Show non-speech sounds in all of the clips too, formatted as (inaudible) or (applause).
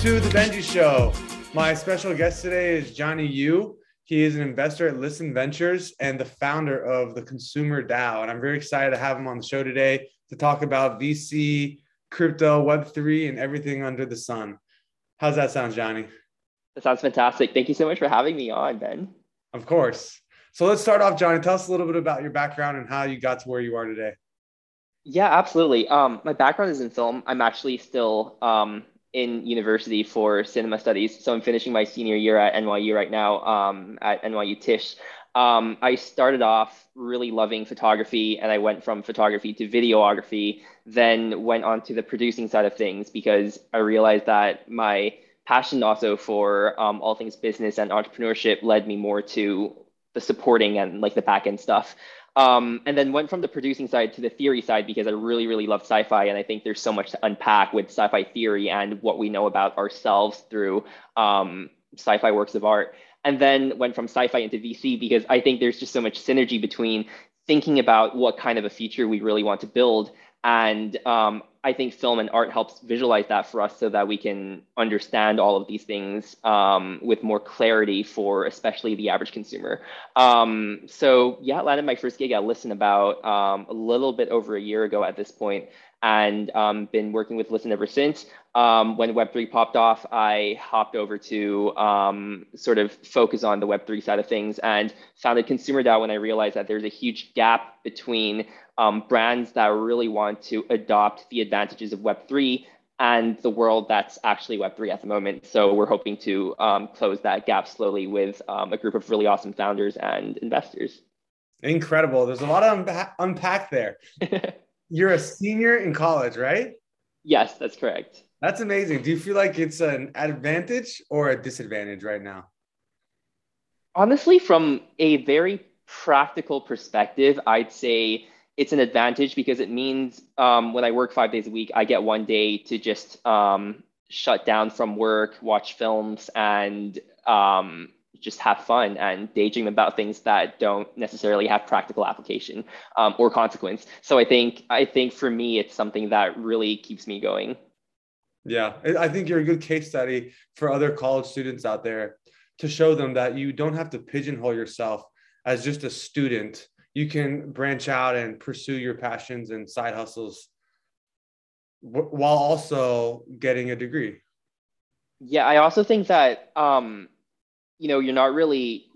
to the Benji Show. My special guest today is Johnny Yu. He is an investor at Listen Ventures and the founder of the Consumer DAO. And I'm very excited to have him on the show today to talk about VC, crypto, Web3, and everything under the sun. How's that sound, Johnny? That sounds fantastic. Thank you so much for having me on, Ben. Of course. So let's start off, Johnny. Tell us a little bit about your background and how you got to where you are today. Yeah, absolutely. Um, my background is in film. I'm actually still um, in university for cinema studies. So I'm finishing my senior year at NYU right now um, at NYU Tisch. Um, I started off really loving photography and I went from photography to videography, then went on to the producing side of things because I realized that my passion also for um, all things business and entrepreneurship led me more to the supporting and like the back end stuff. Um, and then went from the producing side to the theory side because I really, really love sci-fi, and I think there's so much to unpack with sci-fi theory and what we know about ourselves through um, sci-fi works of art. And then went from sci-fi into VC because I think there's just so much synergy between thinking about what kind of a future we really want to build and um, I think film and art helps visualize that for us so that we can understand all of these things um, with more clarity for especially the average consumer. Um, so yeah, I landed my first gig at Listen about um, a little bit over a year ago at this point and um, been working with Listen ever since. Um, when Web3 popped off, I hopped over to um, sort of focus on the Web3 side of things and founded Consumer DAO when I realized that there's a huge gap between um, brands that really want to adopt the advantages of Web3 and the world that's actually Web3 at the moment. So we're hoping to um, close that gap slowly with um, a group of really awesome founders and investors. Incredible. There's a lot of unpa- unpack there. (laughs) You're a senior in college, right? Yes, that's correct. That's amazing. Do you feel like it's an advantage or a disadvantage right now? Honestly, from a very practical perspective, I'd say it's an advantage because it means um, when I work five days a week, I get one day to just um, shut down from work, watch films, and um, just have fun and daydream about things that don't necessarily have practical application um, or consequence. So I think I think for me, it's something that really keeps me going. Yeah, I think you're a good case study for other college students out there to show them that you don't have to pigeonhole yourself as just a student. You can branch out and pursue your passions and side hustles while also getting a degree. Yeah, I also think that um, you know you're not really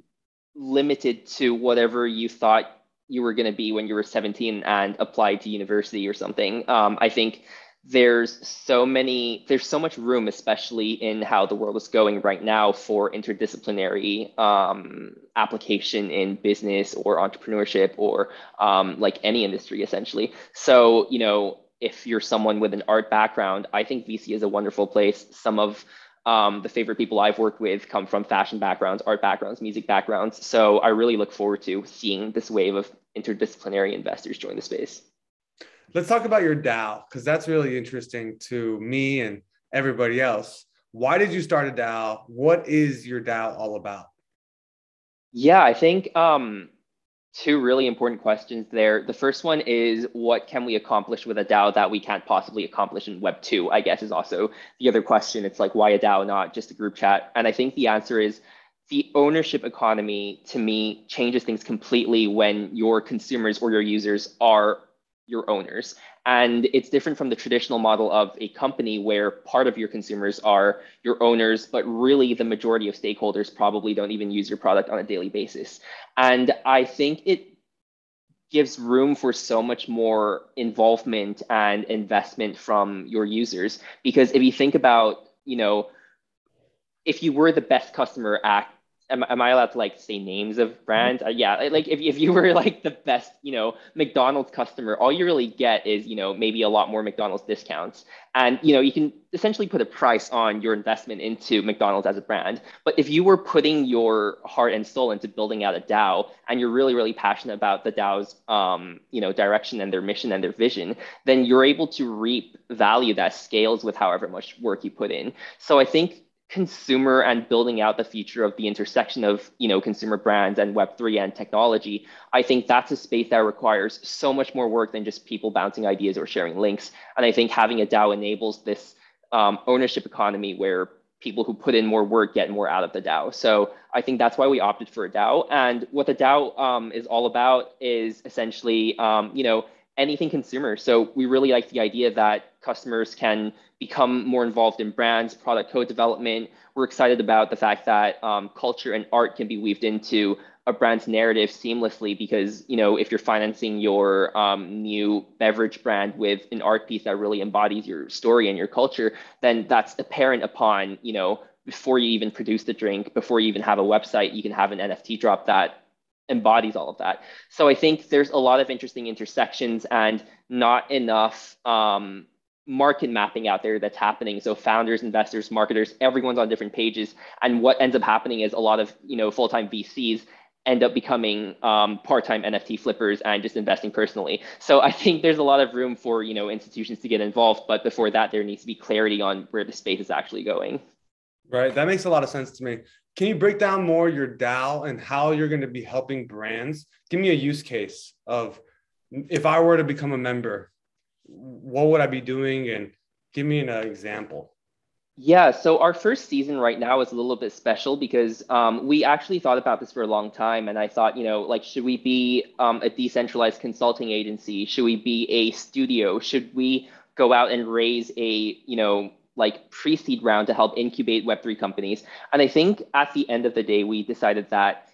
limited to whatever you thought you were going to be when you were 17 and applied to university or something. Um, I think there's so many there's so much room especially in how the world is going right now for interdisciplinary um, application in business or entrepreneurship or um, like any industry essentially so you know if you're someone with an art background i think vc is a wonderful place some of um, the favorite people I've worked with come from fashion backgrounds, art backgrounds, music backgrounds. So I really look forward to seeing this wave of interdisciplinary investors join the space. Let's talk about your DAO because that's really interesting to me and everybody else. Why did you start a DAO? What is your DAO all about? Yeah, I think um, two really important questions there. The first one is what can we accomplish with a DAO that we can't possibly accomplish in Web 2? I guess is also the other question. It's like, why a DAO, not just a group chat? And I think the answer is the ownership economy to me changes things completely when your consumers or your users are your owners. And it's different from the traditional model of a company where part of your consumers are your owners, but really the majority of stakeholders probably don't even use your product on a daily basis. And I think it gives room for so much more involvement and investment from your users. Because if you think about, you know, if you were the best customer at am, am I allowed to like say names of brands? Uh, yeah, like if, if you were like the best, you know, McDonald's customer, all you really get is, you know, maybe a lot more McDonald's discounts. And, you know, you can essentially put a price on your investment into McDonald's as a brand. But if you were putting your heart and soul into building out a DAO and you're really, really passionate about the DAO's, um, you know, direction and their mission and their vision, then you're able to reap value that scales with however much work you put in. So I think consumer and building out the future of the intersection of you know consumer brands and web3 and technology i think that's a space that requires so much more work than just people bouncing ideas or sharing links and i think having a dao enables this um, ownership economy where people who put in more work get more out of the DAO. So I think that's why we opted for a DAO. And what the DAO um, is all about is essentially, um, you know, anything consumer. So we really like the idea that customers can become more involved in brands, product code development. We're excited about the fact that um, culture and art can be weaved into a brand's narrative seamlessly because you know if you're financing your um, new beverage brand with an art piece that really embodies your story and your culture then that's apparent upon you know before you even produce the drink before you even have a website you can have an nft drop that embodies all of that so i think there's a lot of interesting intersections and not enough um, market mapping out there that's happening so founders investors marketers everyone's on different pages and what ends up happening is a lot of you know full-time vcs end up becoming um, part-time NFT flippers and just investing personally. So I think there's a lot of room for you know institutions to get involved, but before that, there needs to be clarity on where the space is actually going. Right, that makes a lot of sense to me. Can you break down more your DAO and how you're going to be helping brands? Give me a use case of if I were to become a member, what would I be doing, and give me an example. Yeah, so our first season right now is a little bit special because um, we actually thought about this for a long time. And I thought, you know, like, should we be um, a decentralized consulting agency? Should we be a studio? Should we go out and raise a, you know, like pre seed round to help incubate Web3 companies? And I think at the end of the day, we decided that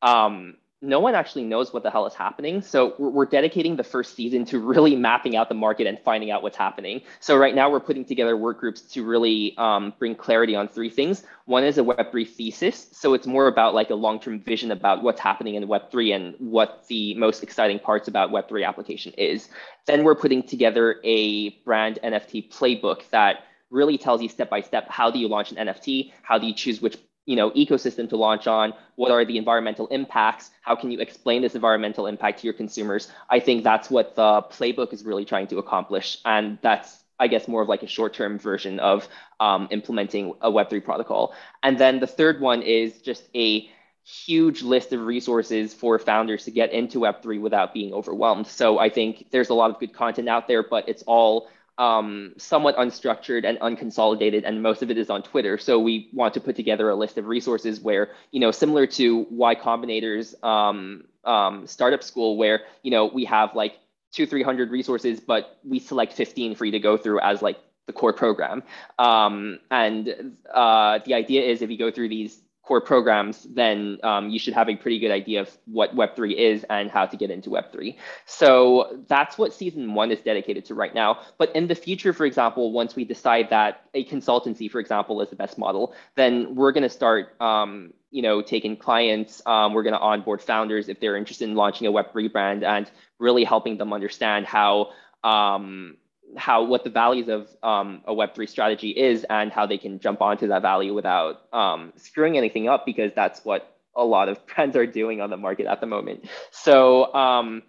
um, no one actually knows what the hell is happening. So we're, dedicating the first season to really mapping out the market and finding out what's happening. So right now we're putting together work groups to really um, bring clarity on three things. One is a Web3 thesis. So it's more about like a long-term vision about what's happening in Web3 and what the most exciting parts about Web3 application is. Then we're putting together a brand NFT playbook that really tells you step by step how do you launch an NFT, how do you choose which you know, ecosystem to launch on? What are the environmental impacts? How can you explain this environmental impact to your consumers? I think that's what the playbook is really trying to accomplish. And that's, I guess, more of like a short-term version of um, implementing a Web3 protocol. And then the third one is just a huge list of resources for founders to get into Web3 without being overwhelmed. So I think there's a lot of good content out there, but it's all um, somewhat unstructured and unconsolidated, and most of it is on Twitter. So we want to put together a list of resources where, you know, similar to Y Combinator's um, um, startup school, where you know we have like two, three hundred resources, but we select fifteen for you to go through as like the core program. Um, and uh, the idea is if you go through these core programs, then um, you should have a pretty good idea of what Web3 is and how to get into Web3. So that's what season one is dedicated to right now. But in the future, for example, once we decide that a consultancy, for example, is the best model, then we're going to start um, you know, taking clients. Um, we're going to onboard founders if they're interested in launching a Web3 brand and really helping them understand how um, how what the values of um, a Web3 strategy is and how they can jump onto that value without um, screwing anything up because that's what a lot of (laughs) brands are doing on the market at the moment. So um,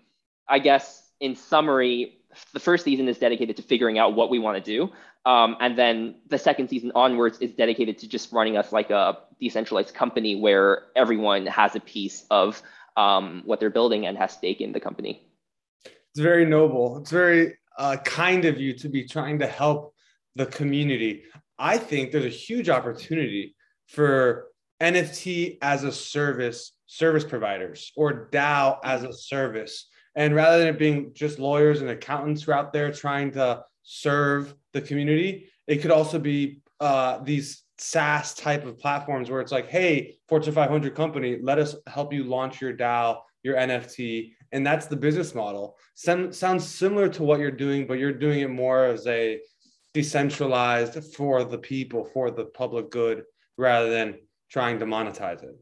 I guess in summary, the first season is dedicated to figuring out what we want to do. Um, and then the second season onwards is dedicated to just running us like a decentralized company where everyone has a piece of um, what they're building and has stake in the company. It's very noble. It's very uh, kind of you to be trying to help the community. I think there's a huge opportunity for NFT as a service, service providers, or DAO as a service. And rather than it being just lawyers and accountants who are out there trying to serve the community, it could also be uh, these SaaS type of platforms where it's like, hey, Fortune 500 company, let us help you launch your DAO, your NFT, and that's the business model. Sounds similar to what you're doing, but you're doing it more as a decentralized for the people, for the public good, rather than trying to monetize it.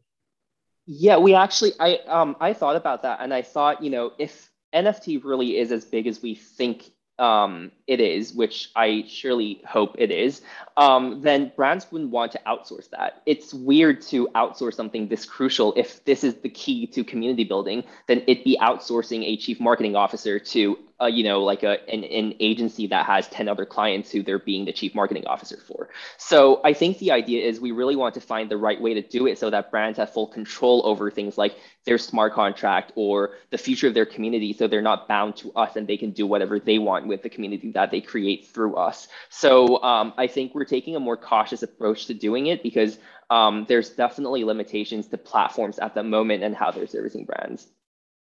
Yeah, we actually, I um, I thought about that, and I thought, you know, if NFT really is as big as we think um, it is, which I surely hope it is, um, then brands wouldn't want to outsource that. It's weird to outsource something this crucial. If this is the key to community building, then it'd be outsourcing a chief marketing officer to uh, you know, like a an, an agency that has 10 other clients who they're being the chief marketing officer for. So I think the idea is we really want to find the right way to do it so that brands have full control over things like their smart contract or the future of their community. So they're not bound to us and they can do whatever they want with the community that they create through us. So um, I think we're taking a more cautious approach to doing it because um, there's definitely limitations to platforms at the moment and how they're servicing brands.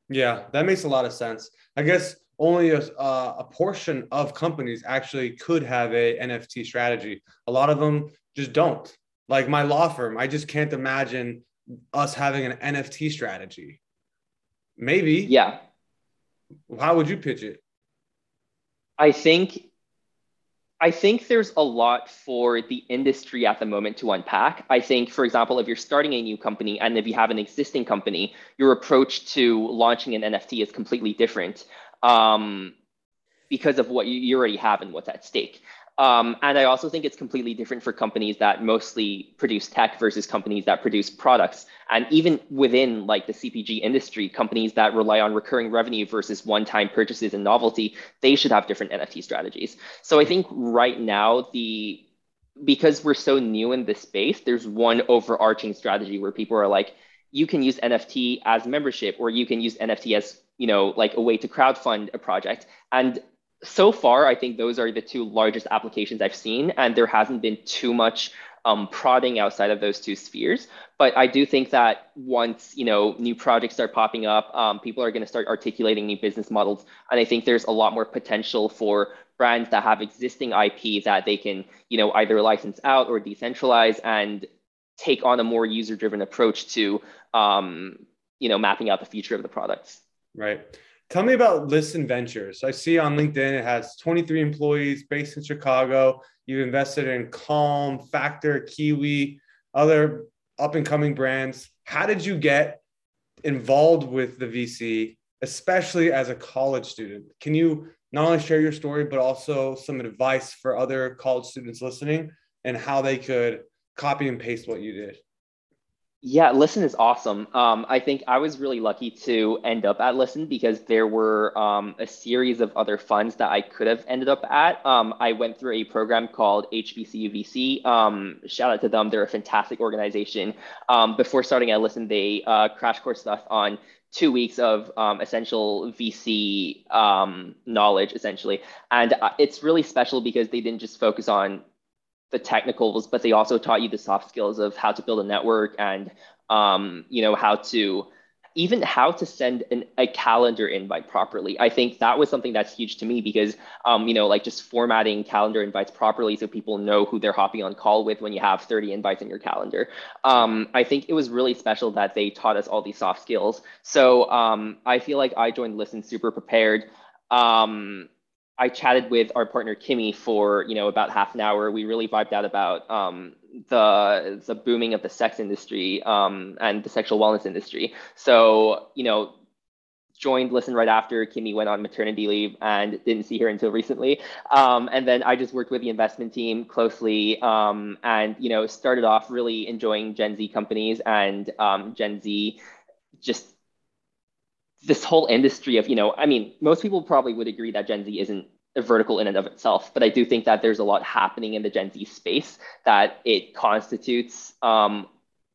Yeah, that makes a lot of sense. I guess only a, a portion of companies actually could have a NFT strategy. A lot of them just don't. Like my law firm, I just can't imagine us having an NFT strategy. Maybe. Yeah. How would you pitch it? I think I think there's a lot for the industry at the moment to unpack. I think, for example, if you're starting a new company and if you have an existing company, your approach to launching an NFT is completely different um, because of what you already have and what's at stake. Um, and I also think it's completely different for companies that mostly produce tech versus companies that produce products. And even within like the CPG industry, companies that rely on recurring revenue versus one-time purchases and novelty, they should have different NFT strategies. So I think right now the because we're so new in this space, there's one overarching strategy where people are like, you can use NFT as membership, or you can use NFT as you know like a way to crowdfund a project. And so far, I think those are the two largest applications I've seen, and there hasn't been too much um, prodding outside of those two spheres. But I do think that once you know new projects start popping up, um, people are going to start articulating new business models, and I think there's a lot more potential for brands that have existing IP that they can you know either license out or decentralize and take on a more user-driven approach to um, you know mapping out the future of the products. Right. Tell me about Listen Ventures. I see on LinkedIn it has 23 employees based in Chicago. You've invested in Calm, Factor, Kiwi, other up and coming brands. How did you get involved with the VC, especially as a college student? Can you not only share your story, but also some advice for other college students listening and how they could copy and paste what you did? Yeah, Listen is awesome. Um, I think I was really lucky to end up at Listen because there were um, a series of other funds that I could have ended up at. Um, I went through a program called HBCU VC. Um, shout out to them; they're a fantastic organization. Um, before starting at Listen, they uh, crash course us on two weeks of um, essential VC um, knowledge, essentially. And uh, it's really special because they didn't just focus on the technicals, but they also taught you the soft skills of how to build a network and um, you know how to even how to send an, a calendar invite properly. I think that was something that's huge to me because um, you know like just formatting calendar invites properly so people know who they're hopping on call with when you have 30 invites in your calendar. Um, I think it was really special that they taught us all these soft skills. So um, I feel like I joined Listen super prepared. Um, I chatted with our partner Kimmy for you know about half an hour. We really vibed out about um, the the booming of the sex industry um, and the sexual wellness industry. So you know, joined Listen right after Kimmy went on maternity leave and didn't see her until recently. Um, and then I just worked with the investment team closely um, and you know started off really enjoying Gen Z companies and um, Gen Z just this whole industry of, you know, I mean, most people probably would agree that Gen Z isn't a vertical in and of itself, but I do think that there's a lot happening in the Gen Z space that it constitutes, um,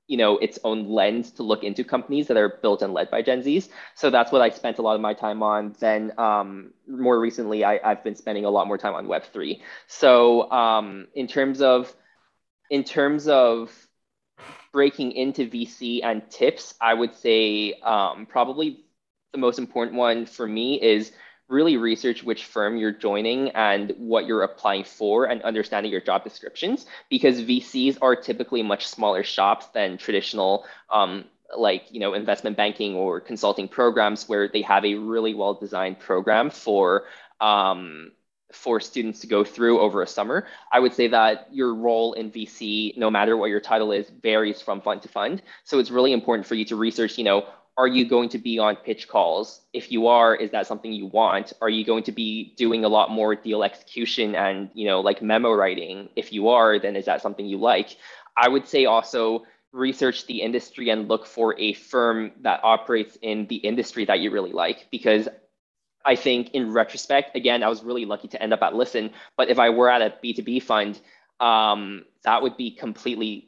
you know, its own lens to look into companies that are built and led by Gen Zs. So that's what I spent a lot of my time on. Then um, more recently, I, have been spending a lot more time on Web three. So um, in terms of in terms of breaking into VC and tips, I would say um, probably the most important one for me is really research which firm you're joining and what you're applying for and understanding your job descriptions because VCs are typically much smaller shops than traditional um, like you know investment banking or consulting programs where they have a really well designed program for um, for students to go through over a summer. I would say that your role in VC, no matter what your title is, varies from fund to fund. So it's really important for you to research, you know, are you going to be on pitch calls? If you are, is that something you want? Are you going to be doing a lot more deal execution and, you know, like memo writing? If you are, then is that something you like? I would say also research the industry and look for a firm that operates in the industry that you really like because I think in retrospect, again, I was really lucky to end up at Listen. But if I were at a B2B fund, um, that would be completely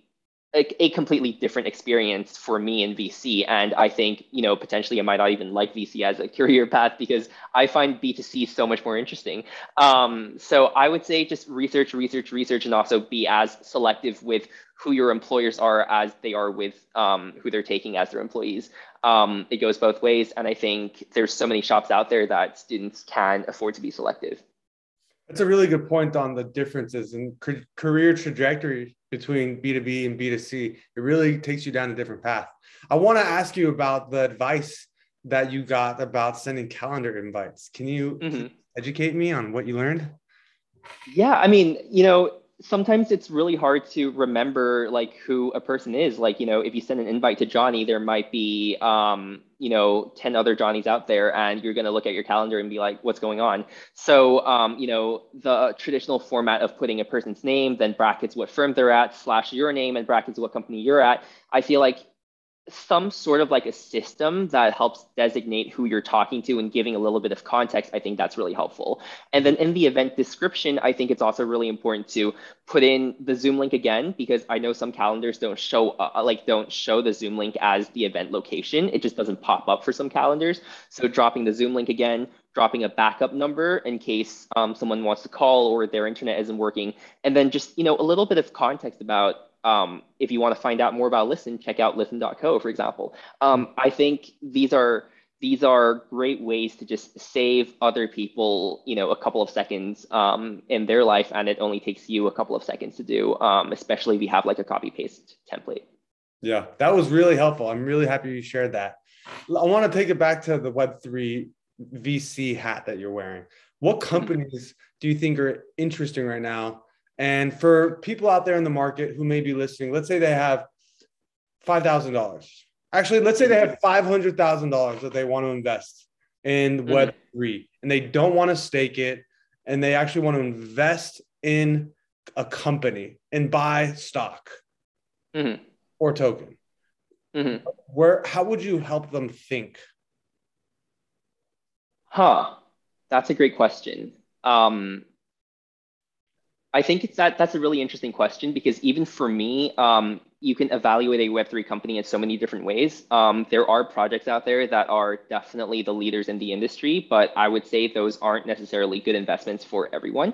a, a, completely different experience for me in VC. And I think, you know, potentially I might not even like VC as a career path because I find B2C so much more interesting. Um, so I would say just research, research, research, and also be as selective with who your employers are as they are with um, who they're taking as their employees. Um, it goes both ways. And I think there's so many shops out there that students can afford to be selective. That's a really good point on the differences in career trajectory between B2B and B2C. It really takes you down a different path. I want to ask you about the advice that you got about sending calendar invites. Can you mm-hmm. educate me on what you learned? Yeah, I mean, you know, sometimes it's really hard to remember like who a person is like you know if you send an invite to johnny there might be um, you know 10 other johnnies out there and you're going to look at your calendar and be like what's going on? So um, you know the traditional format of putting a person's name then brackets what firm they're at slash your name and brackets what company you're at i feel like some sort of like a system that helps designate who you're talking to and giving a little bit of context, I think that's really helpful. And then in the event description, I think it's also really important to put in the Zoom link again, because I know some calendars don't show uh, like don't show the Zoom link as the event location. It just doesn't pop up for some calendars. So dropping the Zoom link again, dropping a backup number in case um, someone wants to call or their internet isn't working. And then just, you know, a little bit of context about um, if you want to find out more about Listen, check out listen.co, for example. Um, I think these are these are great ways to just save other people, you know, a couple of seconds um, in their life, and it only takes you a couple of seconds to do, um, especially if you have like a copy paste template. Yeah, that was really helpful. I'm really happy you shared that. I want to take it back to the Web3 VC hat that you're wearing. What mm-hmm. companies do you think are interesting right now and for people out there in the market who may be listening, let's say they have $5,000. Actually, let's say they have $500,000 that they want to invest in mm-hmm. Web3 and they don't want to stake it and they actually want to invest in a company and buy stock mm-hmm. or token. Mm-hmm. Where, how would you help them think? Huh. That's a great question. Um, I think it's that that's a really interesting question because even for me, um, you can evaluate a Web3 company in so many different ways. Um, there are projects out there that are definitely the leaders in the industry, but I would say those aren't necessarily good investments for everyone.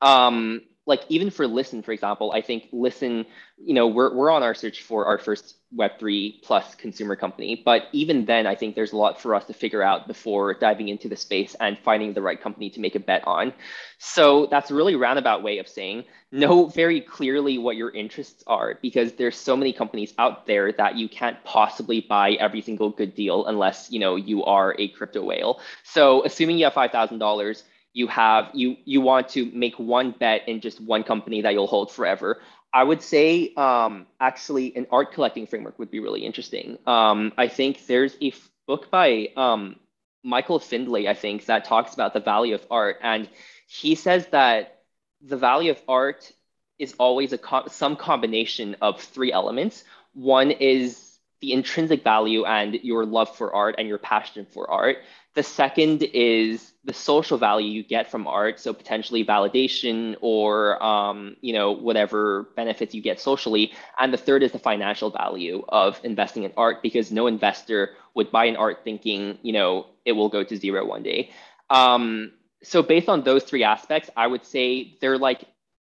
Um, like even for listen for example i think listen you know we're, we're on our search for our first web3 plus consumer company but even then i think there's a lot for us to figure out before diving into the space and finding the right company to make a bet on. So that's a really roundabout way of saying know very clearly what your interests are because there's so many companies out there that you can't possibly buy every single good deal unless you know you are a crypto whale. So assuming you have $5000 you have you you want to make one bet in just one company that you'll hold forever. I would say um, actually an art collecting framework would be really interesting. Um, i think there's a f- book by um, michael findlay i think that talks about the value of art. And he says that the value of art is always a co- some combination of three elements. One is the intrinsic value and your love for art and your passion for art the second is the social value you get from art, so potentially validation or um, you know whatever benefits you get socially. And the third is the financial value of investing in art, because no investor would buy an art thinking you know it will go to zero one day. Um, so based on those three aspects, I would say they're like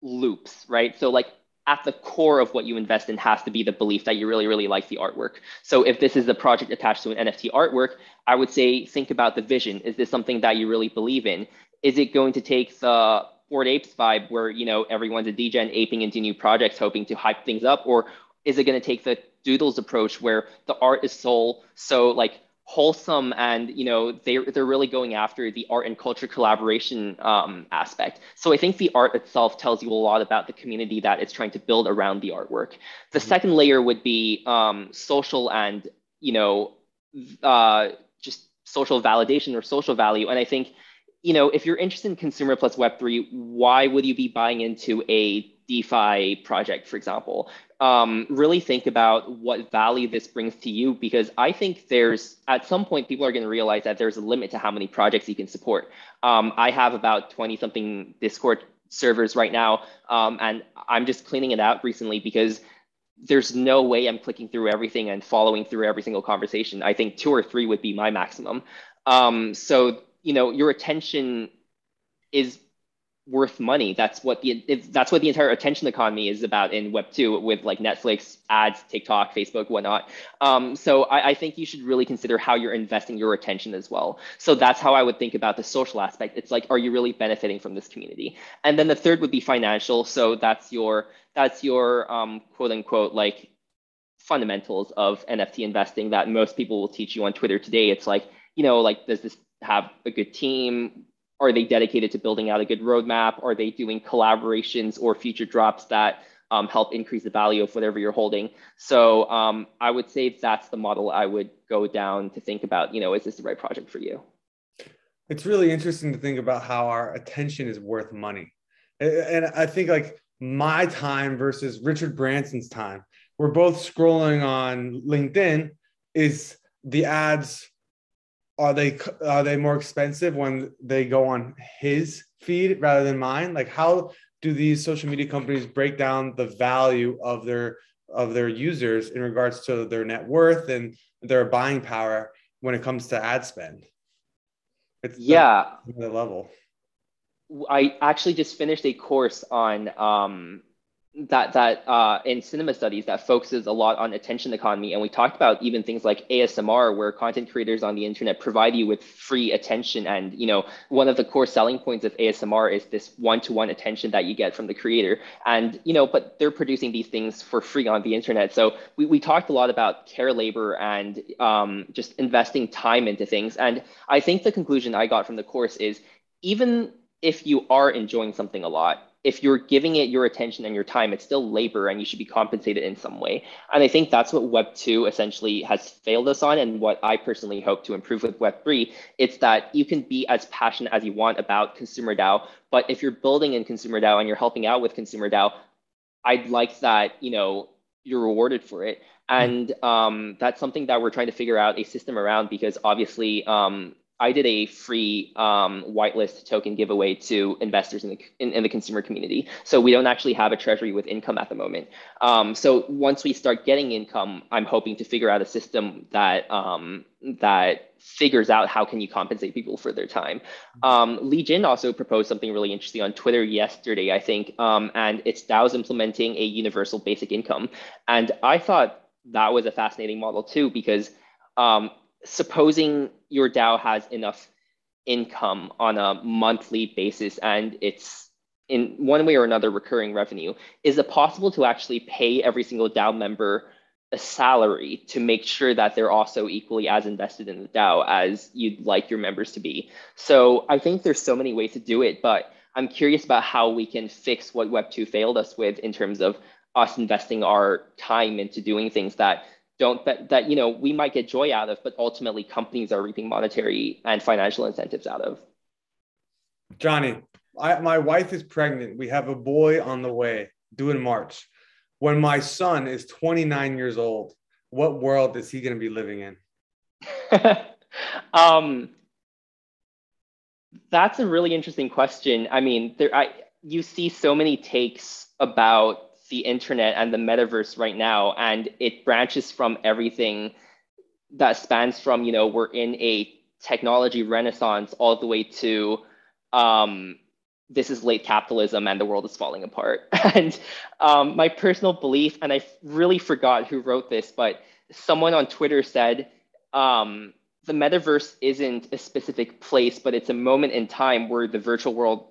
loops, right? So like at the core of what you invest in has to be the belief that you really, really like the artwork. So if this is a project attached to an NFT artwork, I would say think about the vision. Is this something that you really believe in? Is it going to take the Bored Apes vibe where you know everyone's a DJ and aping into new projects, hoping to hype things up, or is it going to take the Doodles approach where the art is soul? So like wholesome and you know they're, they're really going after the art and culture collaboration um, aspect. So i think the art itself tells you a lot about the community that it's trying to build around the artwork. The mm-hmm. second layer would be um, social and you know uh, just social validation or social value. And i think you know if you're interested in consumer plus web3 why would you be buying into a defi project for example um, really think about what value this brings to you because I think there's at some point people are going to realize that there's a limit to how many projects you can support. Um, I have about 20 something Discord servers right now, um, and I'm just cleaning it out recently because there's no way I'm clicking through everything and following through every single conversation. I think two or three would be my maximum. Um, so you know your attention is worth money. That's what the that's what the entire attention economy is about in Web two with like Netflix, ads, TikTok, Facebook, whatnot. Um, so I, I, think you should really consider how you're investing your attention as well. So that's how I would think about the social aspect. It's like, are you really benefiting from this community? And then the third would be financial. So that's your that's your um, quote unquote like fundamentals of NFT investing that most people will teach you on Twitter today. It's like you know like does this have a good team are they dedicated to building out a good roadmap? Are they doing collaborations or future drops that um, help increase the value of whatever you're holding? So um, I would say that's the model I would go down to think about, you know, is this the right project for you? It's really interesting to think about how our attention is worth money. And I think like my time versus Richard Branson's time, we're both scrolling on LinkedIn is the ads are they are they more expensive when they go on his feed rather than mine? Like how do these social media companies break down the value of their of their users in regards to their net worth and their buying power when it comes to ad spend? It's yeah. the level. I actually just finished a course on um, that that uh, in cinema studies that focuses a lot on attention economy and we talked about even things like asmr where content creators on the internet provide you with free attention and you know one of the core selling points of asmr is this one-to-one attention that you get from the creator. And you know but they're producing these things for free on the internet. So we, we talked a lot about care labor and um, just investing time into things. And i think the conclusion i got from the course is even if you are enjoying something a lot if you're giving it your attention and your time, it's still labor and you should be compensated in some way. And I think that's what Web 2 essentially has failed us on. And what I personally hope to improve with Web 3, it's that you can be as passionate as you want about consumer DAO. But if you're building in consumer DAO and you're helping out with consumer DAO, I'd like that, you know, you're rewarded for it. And um, that's something that we're trying to figure out a system around because obviously um, I did a free um, whitelist token giveaway to investors in the, in, in, the consumer community. So we don't actually have a treasury with income at the moment. Um, so once we start getting income, I'm hoping to figure out a system that um, that figures out how can you compensate people for their time. Um, Li Jin also proposed something really interesting on Twitter yesterday, I think, um, and it's DAO's implementing a universal basic income. And I thought that was a fascinating model too, because um, supposing your DAO has enough income on a monthly basis and it's in one way or another recurring revenue, is it possible to actually pay every single DAO member a salary to make sure that they're also equally as invested in the DAO as you'd like your members to be? So I think there's so many ways to do it, but I'm curious about how we can fix what Web2 failed us with in terms of us investing our time into doing things that don't that, that you know we might get joy out of but ultimately companies are reaping monetary and financial incentives out of. Johnny I, my wife is pregnant. We have a boy on the way due in march. When my son is 29 years old what world is he going to be living in? (laughs) Um, that's a really interesting question. I mean there i you see so many takes about the internet and the metaverse right now and it branches from everything that spans from you know we're in a technology renaissance all the way to um, this is late capitalism and the world is falling apart. (laughs) And um, my personal belief and i really forgot who wrote this but someone on twitter said um, the metaverse isn't a specific place but it's a moment in time where the virtual world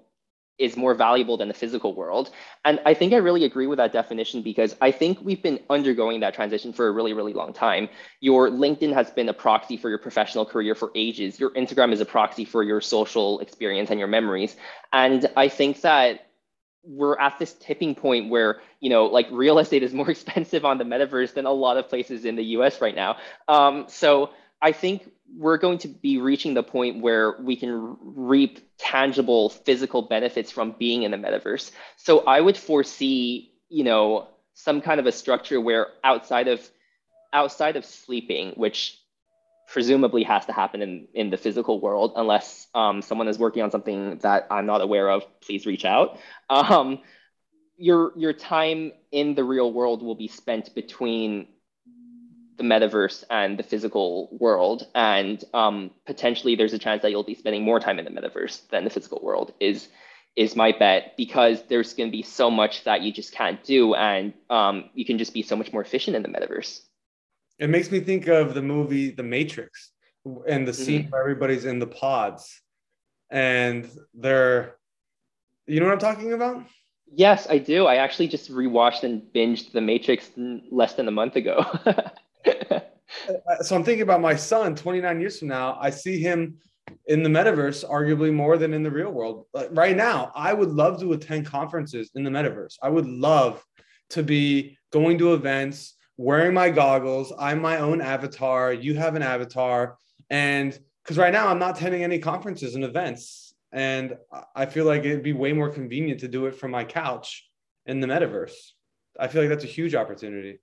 is more valuable than the physical world. And I think I really agree with that definition because I think we've been undergoing that transition for a really, really long time. Your LinkedIn has been a proxy for your professional career for ages. Your Instagram is a proxy for your social experience and your memories. And I think that we're at this tipping point where you know like real estate is (laughs) more expensive on the metaverse than a lot of places in the us right now um, so i think we're going to be reaching the point where we can reap tangible physical benefits from being in the metaverse. So I would foresee, you know, some kind of a structure where outside of outside of sleeping, which presumably has to happen in, in the physical world, unless um, someone is working on something that I'm not aware of, please reach out. Um, your, your time in the real world will be spent between the metaverse and the physical world. And um, potentially there's a chance that you'll be spending more time in the metaverse than the physical world is, is my bet because there's going to be so much that you just can't do. And um, you can just be so much more efficient in the metaverse. It makes me think of the movie The Matrix and the scene mm-hmm. where everybody's in the pods and they're, you know what I'm talking about? Yes, I do. I actually just rewatched and binged The Matrix less than a month ago. (laughs) so I'm thinking about my son 29 years from now. I see him in the metaverse arguably more than in the real world. Right now, I would love to attend conferences in the metaverse. I would love to be going to events, wearing my goggles. I'm my own avatar. You have an avatar. And because right now I'm not attending any conferences and events. And I feel like it'd be way more convenient to do it from my couch in the metaverse. I feel like that's a huge opportunity.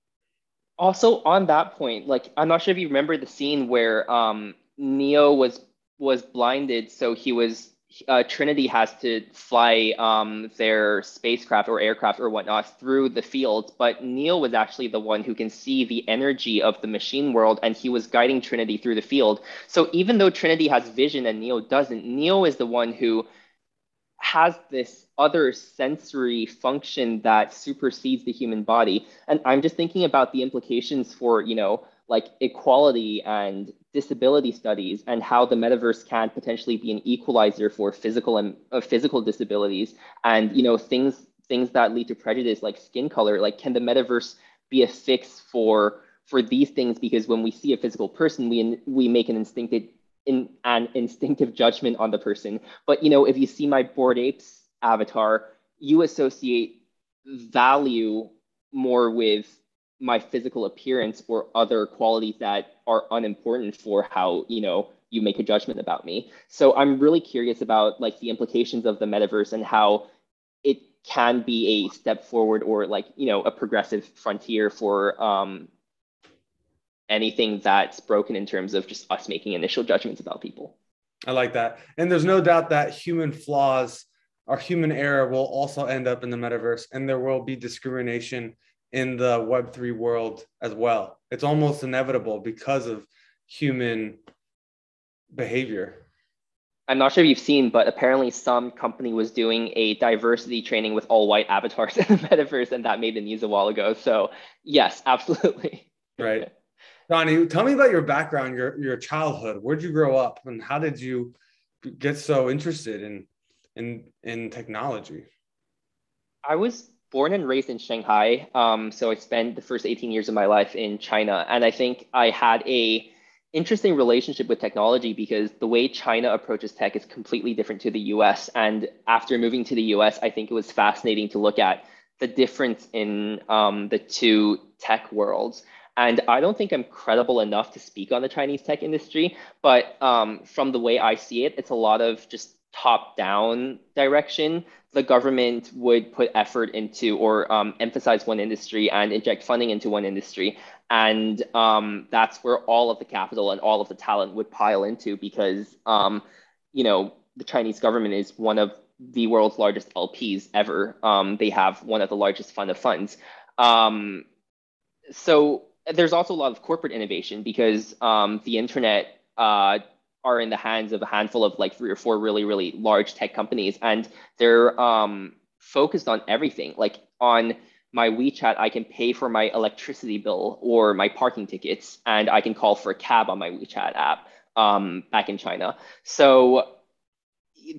Also, on that point, like I'm not sure if you remember the scene where um, Neo was was blinded, so he was uh, Trinity has to fly um, their spacecraft or aircraft or whatnot through the fields, but Neo was actually the one who can see the energy of the machine world, and he was guiding Trinity through the field. So even though Trinity has vision and Neo doesn't, Neo is the one who has this other sensory function that supersedes the human body. And I'm just thinking about the implications for, you know, like equality and disability studies and how the metaverse can potentially be an equalizer for physical and uh, physical disabilities and you know things things that lead to prejudice like skin color like can the metaverse be a fix for for these things because when we see a physical person we we make an instinctive in an instinctive judgment on the person. But you know if you see my bored apes avatar you associate value more with my physical appearance or other qualities that are unimportant for how you know you make a judgment about me. So i'm really curious about like the implications of the metaverse and how it can be a step forward or like you know a progressive frontier for um, anything that's broken in terms of just us making initial judgments about people. I like that. And there's no doubt that human flaws our human error will also end up in the metaverse and there will be discrimination in the web3 world as well. It's almost inevitable because of human behavior. I'm not sure if you've seen but apparently some company was doing a diversity training with all white avatars (laughs) in the metaverse and that made the news a while ago. So yes (laughs) absolutely. Right Donnie, tell me about your background, your your childhood. Where'd you grow up, and how did you get so interested in in in technology? I was born and raised in Shanghai. Um, so I spent the first 18 years of my life in China. And I think I had a interesting relationship with technology because the way China approaches tech is completely different to the US. And after moving to the US, I think it was fascinating to look at the difference in um, the two tech worlds. And I don't think I'm credible enough to speak on the Chinese tech industry, but um, from the way I see it, it's a lot of just top down direction the government would put effort into or um, emphasize one industry and inject funding into one industry. And um, that's where all of the capital and all of the talent would pile into because, um, you know, the Chinese government is one of the world's largest LPs ever. Um, they have one of the largest fund of funds. Um, so there's also a lot of corporate innovation because um, the internet uh, are in the hands of a handful of like three or four really really large tech companies and they're um, focused on everything like on my WeChat, I can pay for my electricity bill or my parking tickets, and I can call for a cab on my WeChat app um, back in China. So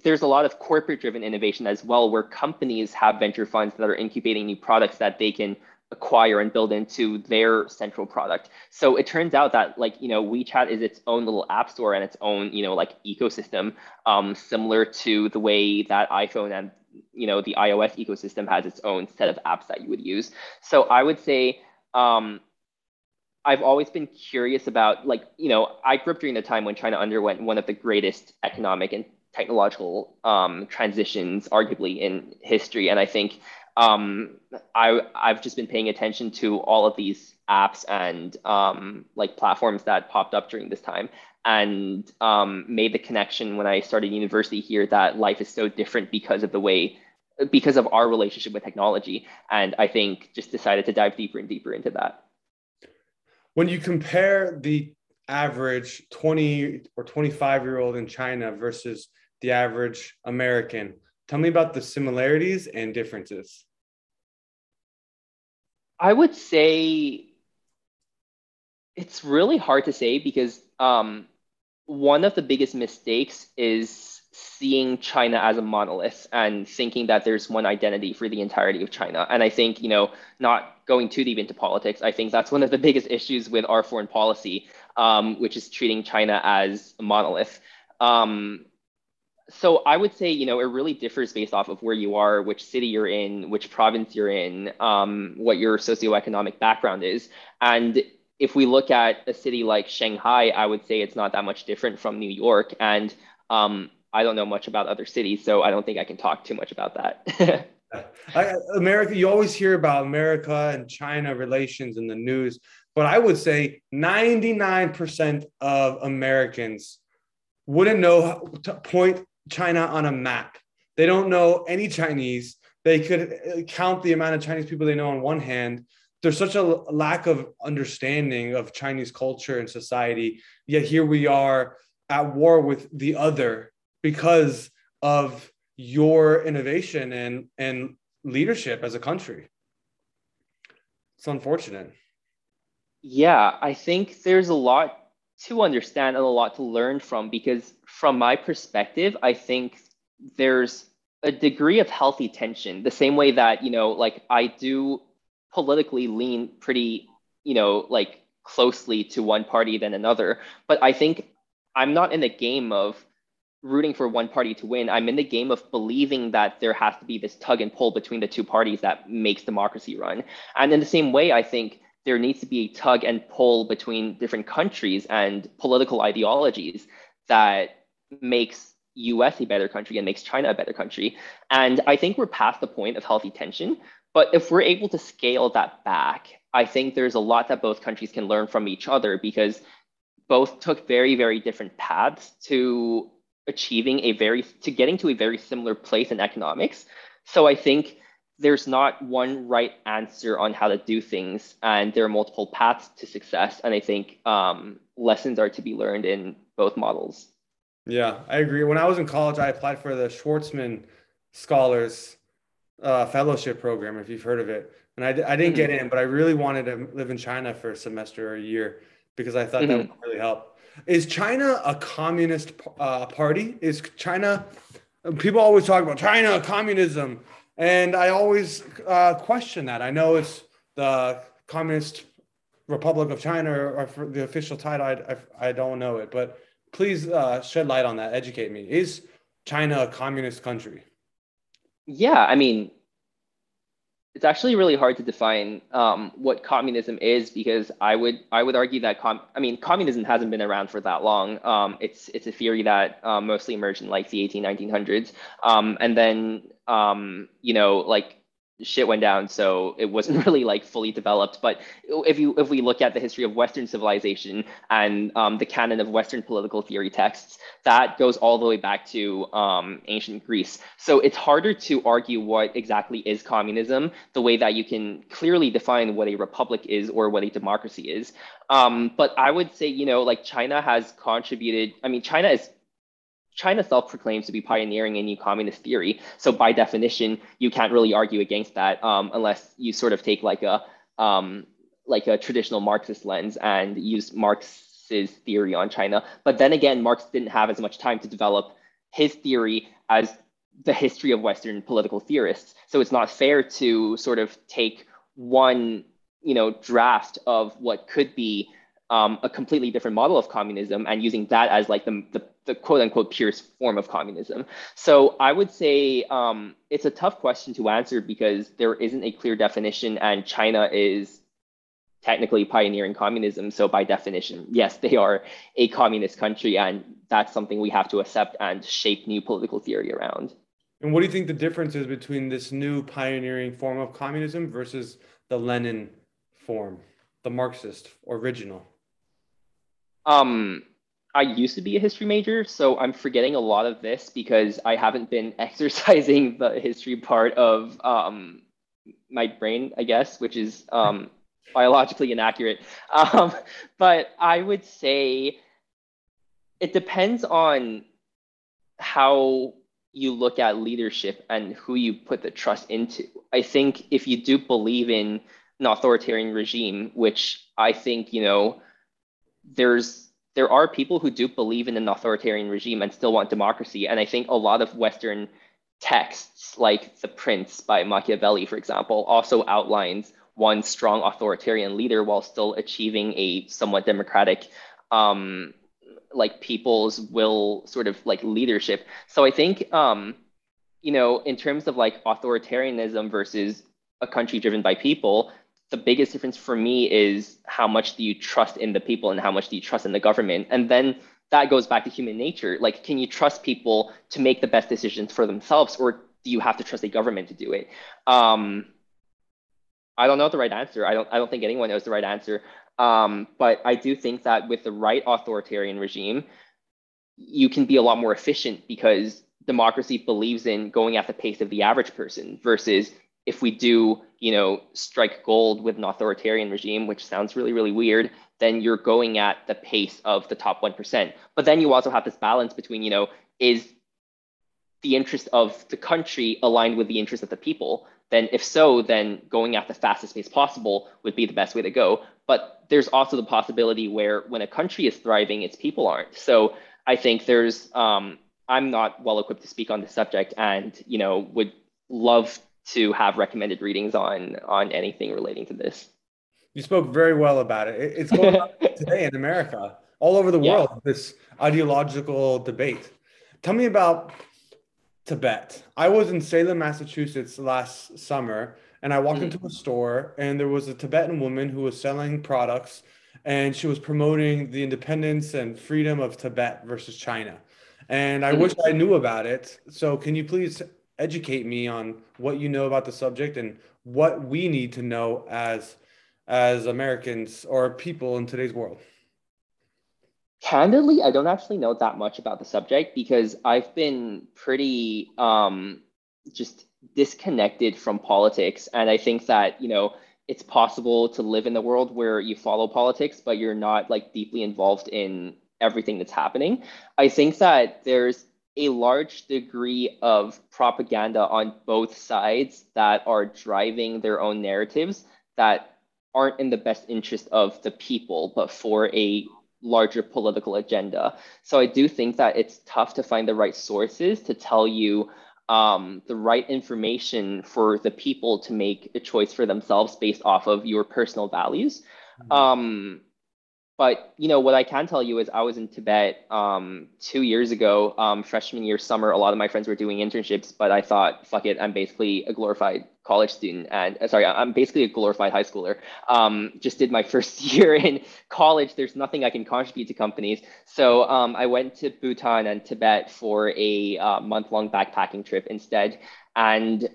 there's a lot of corporate driven innovation as well, where companies have venture funds that are incubating new products that they can acquire and build into their central product. So it turns out that like, you know, WeChat is its own little app store and its own, you know, like ecosystem, um, similar to the way that iPhone and, you know, the iOS ecosystem has its own set of apps that you would use. So I would say, um, I've always been curious about like, you know, I grew up during the time when China underwent one of the greatest economic and technological um, transitions, arguably in history. And I think um, I I've just been paying attention to all of these apps and um, like platforms that popped up during this time, and um, made the connection when I started university here that life is so different because of the way because of our relationship with technology. And I think just decided to dive deeper and deeper into that. When you compare the average 20 or 25 year old in China versus the average American, tell me about the similarities and differences. I would say it's really hard to say because um, one of the biggest mistakes is seeing China as a monolith and thinking that there's one identity for the entirety of China. And I think, you know, not going too deep into politics, I think that's one of the biggest issues with our foreign policy, um, which is treating China as a monolith. Um, so I would say, you know, it really differs based off of where you are, which city you're in, which province you're in, um, what your socioeconomic background is. And if we look at a city like Shanghai, I would say it's not that much different from New York. And um, I don't know much about other cities, so I don't think I can talk too much about that. (laughs) I, America, you always hear about America and China relations in the news, but I would say 99% of Americans wouldn't know to point China on a map. They don't know any Chinese. They could uh, count the amount of Chinese people they know on one hand. There's such a lack of understanding of Chinese culture and society. Yet here we are at war with the other because of your innovation and and leadership as a country it's unfortunate yeah i think there's a lot to understand and a lot to learn from because from my perspective i think there's a degree of healthy tension the same way that you know like i do politically lean pretty you know like closely to one party than another but i think i'm not in the game of rooting for one party to win. I'm in the game of believing that there has to be this tug and pull between the two parties that makes democracy run. And in the same way, I think there needs to be a tug and pull between different countries and political ideologies that makes US a better country and makes China a better country. And I think we're past the point of healthy tension. But if we're able to scale that back, I think there's a lot that both countries can learn from each other because both took very, very different paths to achieving a very to getting to a very similar place in economics. So I think there's not one right answer on how to do things, and there are multiple paths to success. And I think um, lessons are to be learned in both models. Yeah, I agree. When I was in college, I applied for the Schwarzman Scholars uh, Fellowship Program, if you've heard of it. And I, I didn't get mm-hmm. in, but I really wanted to live in China for a semester or a year because I thought mm-hmm. that would really help. Is China a communist uh, party? Is China? People always talk about China communism, and I always uh, question that. I know it's the Communist Republic of China or, or the official title. I, I, I, don't know it, but please uh, shed light on that. Educate me. Is China a communist country? Yeah, I mean, it's actually really hard to define um, what communism is because I would I would argue that com- I mean communism hasn't been around for that long. Um, it's it's a theory that um, mostly emerged in like the 18 1900s, um, and then um, you know like shit went down so it wasn't (laughs) really like fully developed. But if you if we look at the history of western civilization and um, the canon of western political theory texts that goes all the way back to um, ancient greece. So it's harder to argue what exactly is communism the way that you can clearly define what a republic is or what a democracy is. Um, but i would say you know like china has contributed i mean china is China self proclaims to be pioneering a new communist theory. So by definition, you can't really argue against that um, unless you sort of take like a um, like a traditional Marxist lens and use Marx's theory on China. But then again, Marx didn't have as much time to develop his theory as the history of Western political theorists. So it's not fair to sort of take one you know draft of what could be um, a completely different model of communism and using that as like the, the, the quote unquote purest form of communism. So I would say um, it's a tough question to answer because there isn't a clear definition and China is technically pioneering communism. So by definition, yes, they are a communist country, and that's something we have to accept and shape new political theory around. And what do you think the difference is between this new pioneering form of communism versus the Lenin form, the Marxist original? Um, I used to be a history major, so I'm forgetting a lot of this because I haven't been (laughs) exercising the history part of um, my brain, I guess, which is um, biologically inaccurate. (laughs) Um, but I would say it depends on how you look at leadership and who you put the trust into. I think if you do believe in an authoritarian regime, which I think, you know, there's there are people who do believe in an authoritarian regime and still want democracy. And I think a lot of Western texts, like The Prince by Machiavelli, for example, also outlines one strong authoritarian leader while still achieving a somewhat democratic um, like people's will sort of like leadership. So I think um, you know, in terms of like authoritarianism versus a country driven by people, the biggest difference for me is how much do you trust in the people and how much do you trust in the government? And then that goes back to human nature. Like can you trust people to make the best decisions for themselves or do you have to trust a government to do it? Um, i don't know the right answer. I don't i don't think anyone knows the right answer. Um, but i do think that with the right authoritarian regime you can be a lot more efficient because democracy believes in going at the pace of the average person versus if we do, you know, strike gold with an authoritarian regime, which sounds really, really weird, then you're going at the pace of the top 1%. But then you also have this balance between, you know, is the interest of the country aligned with the interest of the people? Then if so, then going at the fastest pace possible would be the best way to go. But there's also the possibility where when a country is thriving, its people aren't. So I think there's, um, I'm not well equipped to speak on the subject and, you know, would love to have recommended readings on on anything relating to this. You spoke very well about it. It's going on (laughs) today in America, all over the world. This ideological debate. Tell me about Tibet. I was in Salem, Massachusetts last summer, and I walked mm. into a store, and there was a Tibetan woman who was selling products, and she was promoting the independence and freedom of Tibet versus China. And I mm. wish I knew about it. So, can you please educate me on what you know about the subject and what we need to know as as Americans or people in today's world? Candidly, I don't actually know that much about the subject because I've been pretty um, just disconnected from politics. And I think that, you know, it's possible to live in the world where you follow politics, but you're not like deeply involved in everything that's happening. I think that there's a large degree of propaganda on both sides that are driving their own narratives that aren't in the best interest of the people, but for a larger political agenda. So I do think that it's tough to find the right sources to tell you um, the right information for the people to make a choice for themselves based off of your personal values. Mm-hmm. Um, but you know what I can tell you is I was in Tibet um, two years ago, um, freshman year summer. A lot of my friends were doing internships, but I thought, fuck it, I'm basically a glorified college student, and uh, sorry, I'm basically a glorified high schooler. Um, just did my (laughs) first year in college. There's nothing I can contribute to companies, so um, I went to Bhutan and Tibet for a uh, month-long backpacking trip instead, and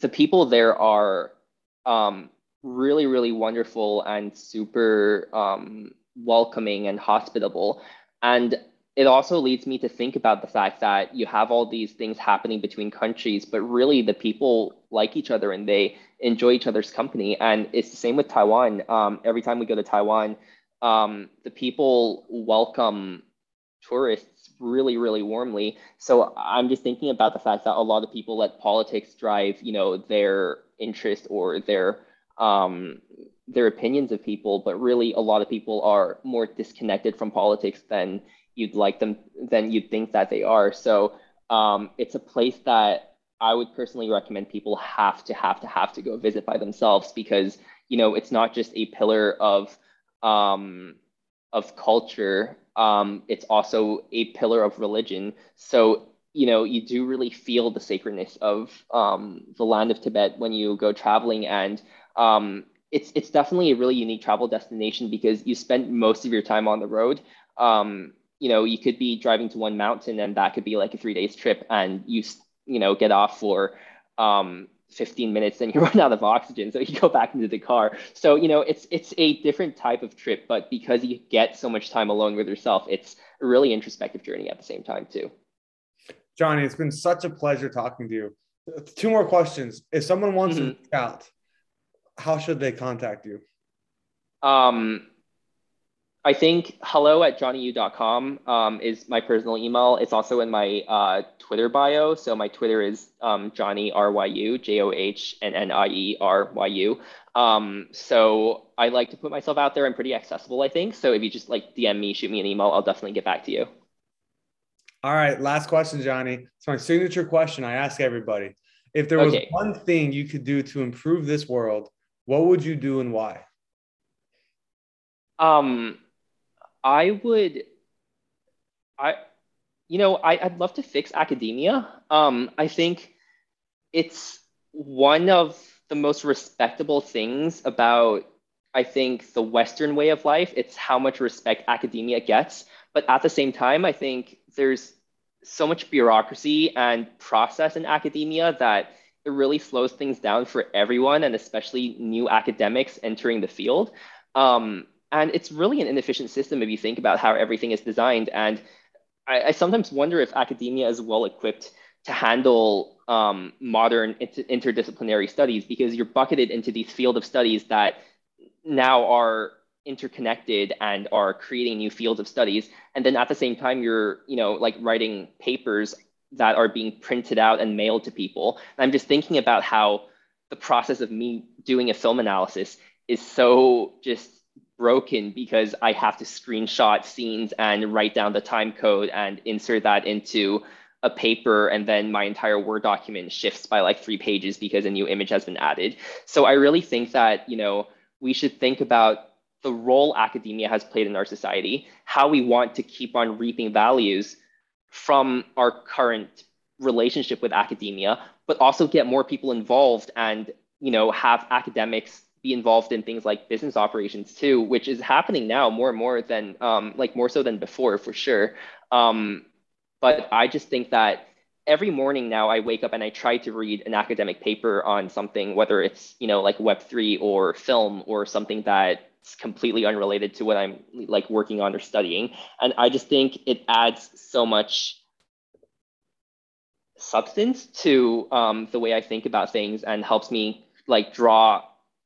the people there are um, really, really wonderful and super um, welcoming and hospitable. And it also leads me to think about the fact that you have all these things happening between countries, but really the people like each other and they enjoy each other's company. And it's the same with Taiwan. Um, every time we go to Taiwan, um, the people welcome tourists really, really warmly. So I'm just thinking about the fact that a lot of people let politics drive, you know, their interest or their um, their opinions of people, but really a lot of people are more disconnected from politics than you'd like them than you'd think that they are. So um, it's a place that I would personally recommend people have to have to have to go visit by themselves because you know it's not just a pillar of um, of culture. Um, it's also a pillar of religion. So you know you do really feel the sacredness of um, the land of Tibet when you go traveling and um, it's it's definitely a really unique travel destination because you spend most of your time on the road. Um, you know, you could be driving to one mountain and that could be like a three days trip, and you you know get off for um, 15 minutes and (laughs) you run out of oxygen so you go back into the car so you know it's it's a different type of trip but because you get so much time alone with yourself it's a really introspective journey at the same time too johnnie it's been such a pleasure talking to you two more questions if someone wants mm-hmm. to reach out how should they contact you um I think hello at johnnyu.com um, is my personal email. It's also in my uh, Twitter bio. So my Twitter is um, Johnnie R-Y-U, J-O-H-N-N-I-E-R-Y-U. Um, so I like to put myself out there. I'm pretty accessible, I think. So if you just like DM me, shoot me an email, I'll definitely get back to you. All right. Last question, Johnnie. It's my signature question I ask everybody. If there was okay. one thing you could do to improve this world, what would you do and why? Um, I would, I, you know, I, I'd love to fix academia. Um, I think it's one of the most respectable things about, I think, the Western way of life. It's how much respect academia gets. But at the same time, I think there's so much bureaucracy and process in academia that it really slows things down for everyone and especially new academics entering the field. Um, and it's really an inefficient system if you think about how everything is designed. And I, I sometimes wonder if academia is well equipped to handle um, modern inter- interdisciplinary studies because you're bucketed into these field of studies that now are interconnected and are creating new fields of studies and then at the same time you're you know like writing papers that are being printed out and mailed to people and i'm just thinking about how the process of me doing a film analysis is so just broken because I have to screenshot scenes and write down the time code and insert that into a paper and then my entire Word document shifts by like three pages because a new image has been added. So I really think that, you know, we should think about the role academia has played in our society, how we want to keep on reaping values from our current relationship with academia, but also get more people involved and, you know, have academics be involved in things like business operations too, which is happening now more and more than um, like more so than before for sure. Um, but I just think that every morning now I wake up and I try to read an academic paper on something, whether it's you know like Web three or film or something that's completely unrelated to what I'm like working on or studying, and I just think it adds so much substance to um, the way I think about things and helps me like draw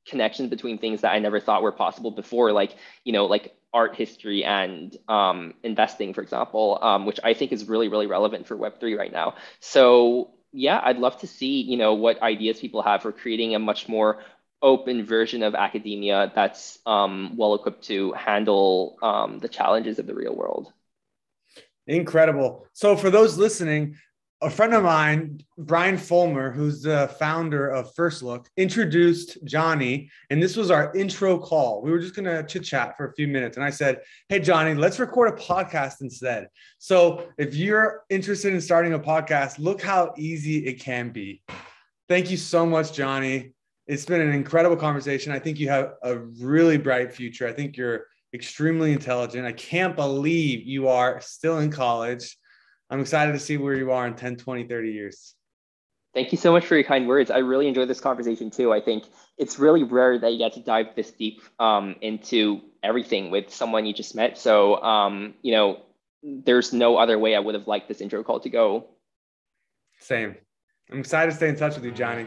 connections between things that I never thought were possible before, like you know, like art history and um, investing, for example, um, which I think is really really relevant for Web three right now. So yeah, I'd love to see you know what ideas people have for creating a much more open version of academia that's um, well equipped to handle um, the challenges of the real world. Incredible. So, for those listening, a friend of mine, Brian Fulmer, who's the founder of First Look, introduced Johnnie, and this was our intro call. We were just going to chit chat for a few minutes. And I said, Hey, Johnnie, let's record a podcast instead. So if you're interested in starting a podcast, look how easy it can be. Thank you so much, Johnnie. It's been an incredible conversation. I think you have a really bright future. I think you're extremely intelligent. I can't believe you are still in college I'm excited to see where you are in 10, 20, 30 years. Thank you so much for your kind words. I really enjoyed this conversation too. I think it's really rare that you get to dive this deep um, into everything with someone you just met. So, um, you know, there's no other way I would have liked this intro call to go. Same. I'm excited to stay in touch with you, Johnnie.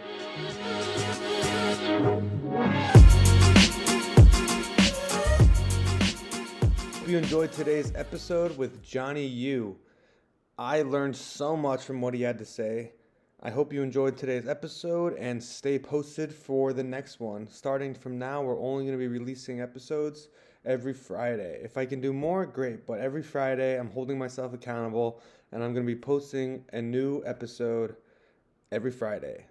You enjoyed today's episode with Johnnie Yu. I learned so much from what he had to say. I hope you enjoyed today's episode and stay posted for the next one. Starting from now, we're only going to be releasing episodes every Friday. If I can do more, great, but every Friday, I'm holding myself accountable and I'm going to be posting a new episode every Friday.